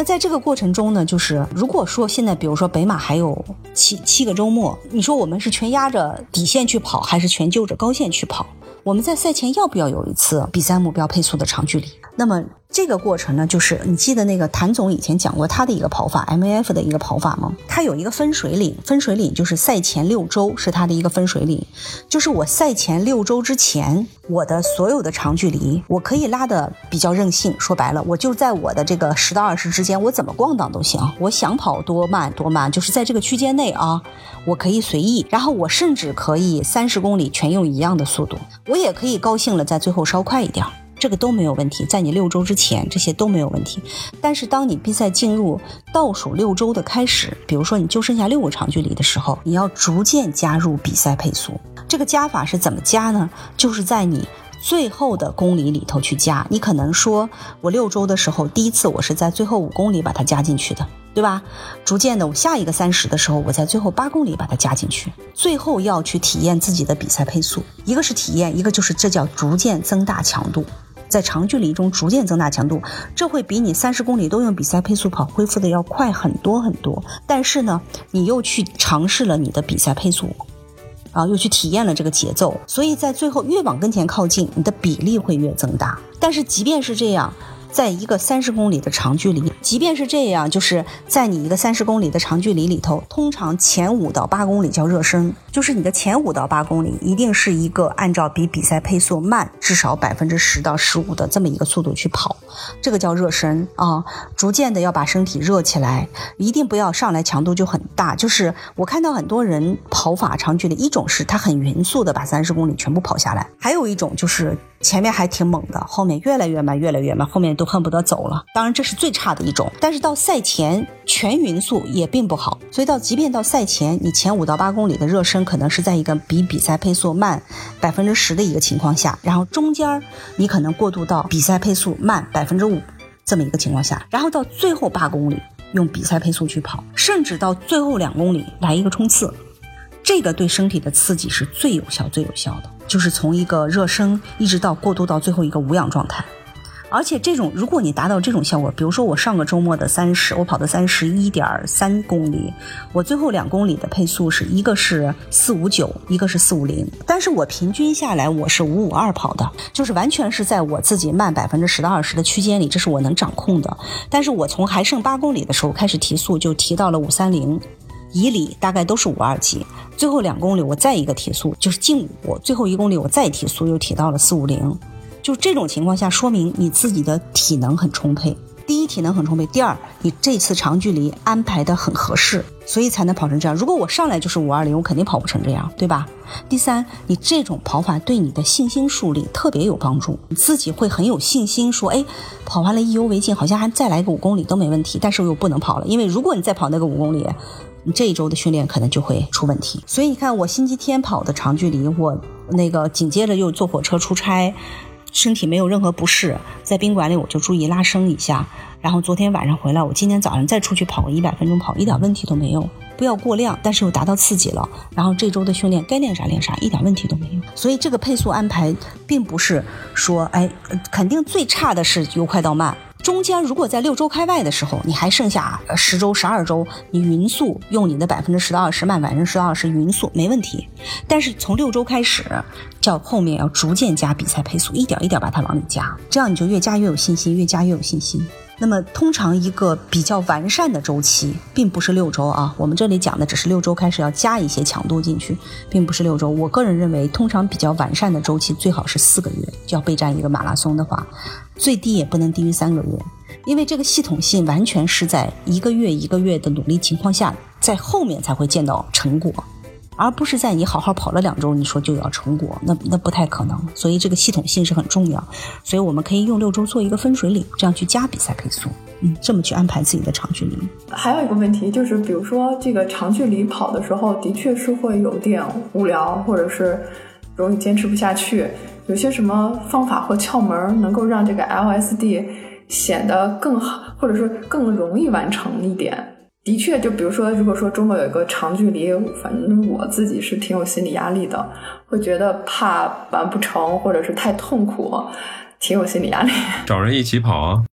那在这个过程中呢，就是如果说现在比如说北马还有七七个周末，你说我们是全压着底线去跑，还是全就着高线去跑？我们在赛前要不要有一次比赛目标配速的长距离？那么这个过程呢，就是你记得那个谭总以前讲过他的一个跑法，MAF 的一个跑法吗？他有一个分水岭，分水岭就是赛前六周是他的一个分水岭，就是我赛前六周之前，我的所有的长距离我可以拉的比较任性，说白了，我就在我的这个十到二十之间，我怎么逛荡都行，我想跑多慢多慢，就是在这个区间内啊，我可以随意，然后我甚至可以三十公里全用一样的速度，我也可以高兴了，在最后稍快一点。这个都没有问题，在你六周之前，这些都没有问题。但是当你比赛进入倒数六周的开始，比如说你就剩下六个长距离的时候，你要逐渐加入比赛配速。这个加法是怎么加呢？就是在你最后的公里里头去加。你可能说，我六周的时候，第一次我是在最后五公里把它加进去的，对吧？逐渐的，我下一个三十的时候，我在最后八公里把它加进去。最后要去体验自己的比赛配速，一个是体验，一个就是这叫逐渐增大强度。在长距离中逐渐增大强度，这会比你三十公里都用比赛配速跑恢复的要快很多很多。但是呢，你又去尝试了你的比赛配速，啊，又去体验了这个节奏，所以在最后越往跟前靠近，你的比例会越增大。但是即便是这样。在一个三十公里的长距离，即便是这样，就是在你一个三十公里的长距离里头，通常前五到八公里叫热身，就是你的前五到八公里一定是一个按照比比赛配速慢至少百分之十到十五的这么一个速度去跑，这个叫热身啊，逐渐的要把身体热起来，一定不要上来强度就很大。就是我看到很多人跑法长距离，一种是他很匀速的把三十公里全部跑下来，还有一种就是。前面还挺猛的，后面越来越慢，越来越慢，后面都恨不得走了。当然这是最差的一种，但是到赛前全匀速也并不好。所以到即便到赛前，你前五到八公里的热身可能是在一个比比赛配速慢百分之十的一个情况下，然后中间你可能过渡到比赛配速慢百分之五这么一个情况下，然后到最后八公里用比赛配速去跑，甚至到最后两公里来一个冲刺，这个对身体的刺激是最有效、最有效的。就是从一个热身一直到过渡到最后一个无氧状态，而且这种如果你达到这种效果，比如说我上个周末的三十，我跑的三十一点三公里，我最后两公里的配速是一个是四五九，一个是四五零，但是我平均下来我是五五二跑的，就是完全是在我自己慢百分之十到二十的区间里，这是我能掌控的。但是我从还剩八公里的时候开始提速，就提到了五三零。以里大概都是五二级，最后两公里我再一个提速，就是近五，最后一公里我再提速，又提到了四五零，就这种情况下，说明你自己的体能很充沛。第一，体能很充沛；第二，你这次长距离安排的很合适，所以才能跑成这样。如果我上来就是五二零，我肯定跑不成这样，对吧？第三，你这种跑法对你的信心树立特别有帮助，你自己会很有信心，说，哎，跑完了意犹未尽，好像还再来个五公里都没问题。但是我又不能跑了，因为如果你再跑那个五公里。你这一周的训练可能就会出问题，所以你看我星期天跑的长距离，我那个紧接着又坐火车出差，身体没有任何不适，在宾馆里我就注意拉伸一下，然后昨天晚上回来，我今天早上再出去跑个一百分钟跑，一点问题都没有，不要过量，但是又达到刺激了，然后这周的训练该练啥练啥，一点问题都没有，所以这个配速安排并不是说，哎，肯定最差的是由快到慢。中间如果在六周开外的时候，你还剩下十周、十二周，你匀速用你的百分之十到二十慢，百分之十到二十匀速没问题。但是从六周开始，叫后面要逐渐加比赛配速，一点一点把它往里加，这样你就越加越有信心，越加越有信心。那么，通常一个比较完善的周期，并不是六周啊。我们这里讲的只是六周开始要加一些强度进去，并不是六周。我个人认为，通常比较完善的周期最好是四个月，就要备战一个马拉松的话，最低也不能低于三个月，因为这个系统性完全是在一个月一个月的努力情况下，在后面才会见到成果。而不是在你好好跑了两周，你说就要成果，那那不太可能。所以这个系统性是很重要。所以我们可以用六周做一个分水岭，这样去加比赛配速，嗯，这么去安排自己的长距离。还有一个问题就是，比如说这个长距离跑的时候，的确是会有点无聊，或者是容易坚持不下去。有些什么方法或窍门能够让这个 LSD 显得更好，或者说更容易完成一点？的确，就比如说，如果说中国有一个长距离，反正我自己是挺有心理压力的，会觉得怕完不成，或者是太痛苦，挺有心理压力。找人一起跑啊。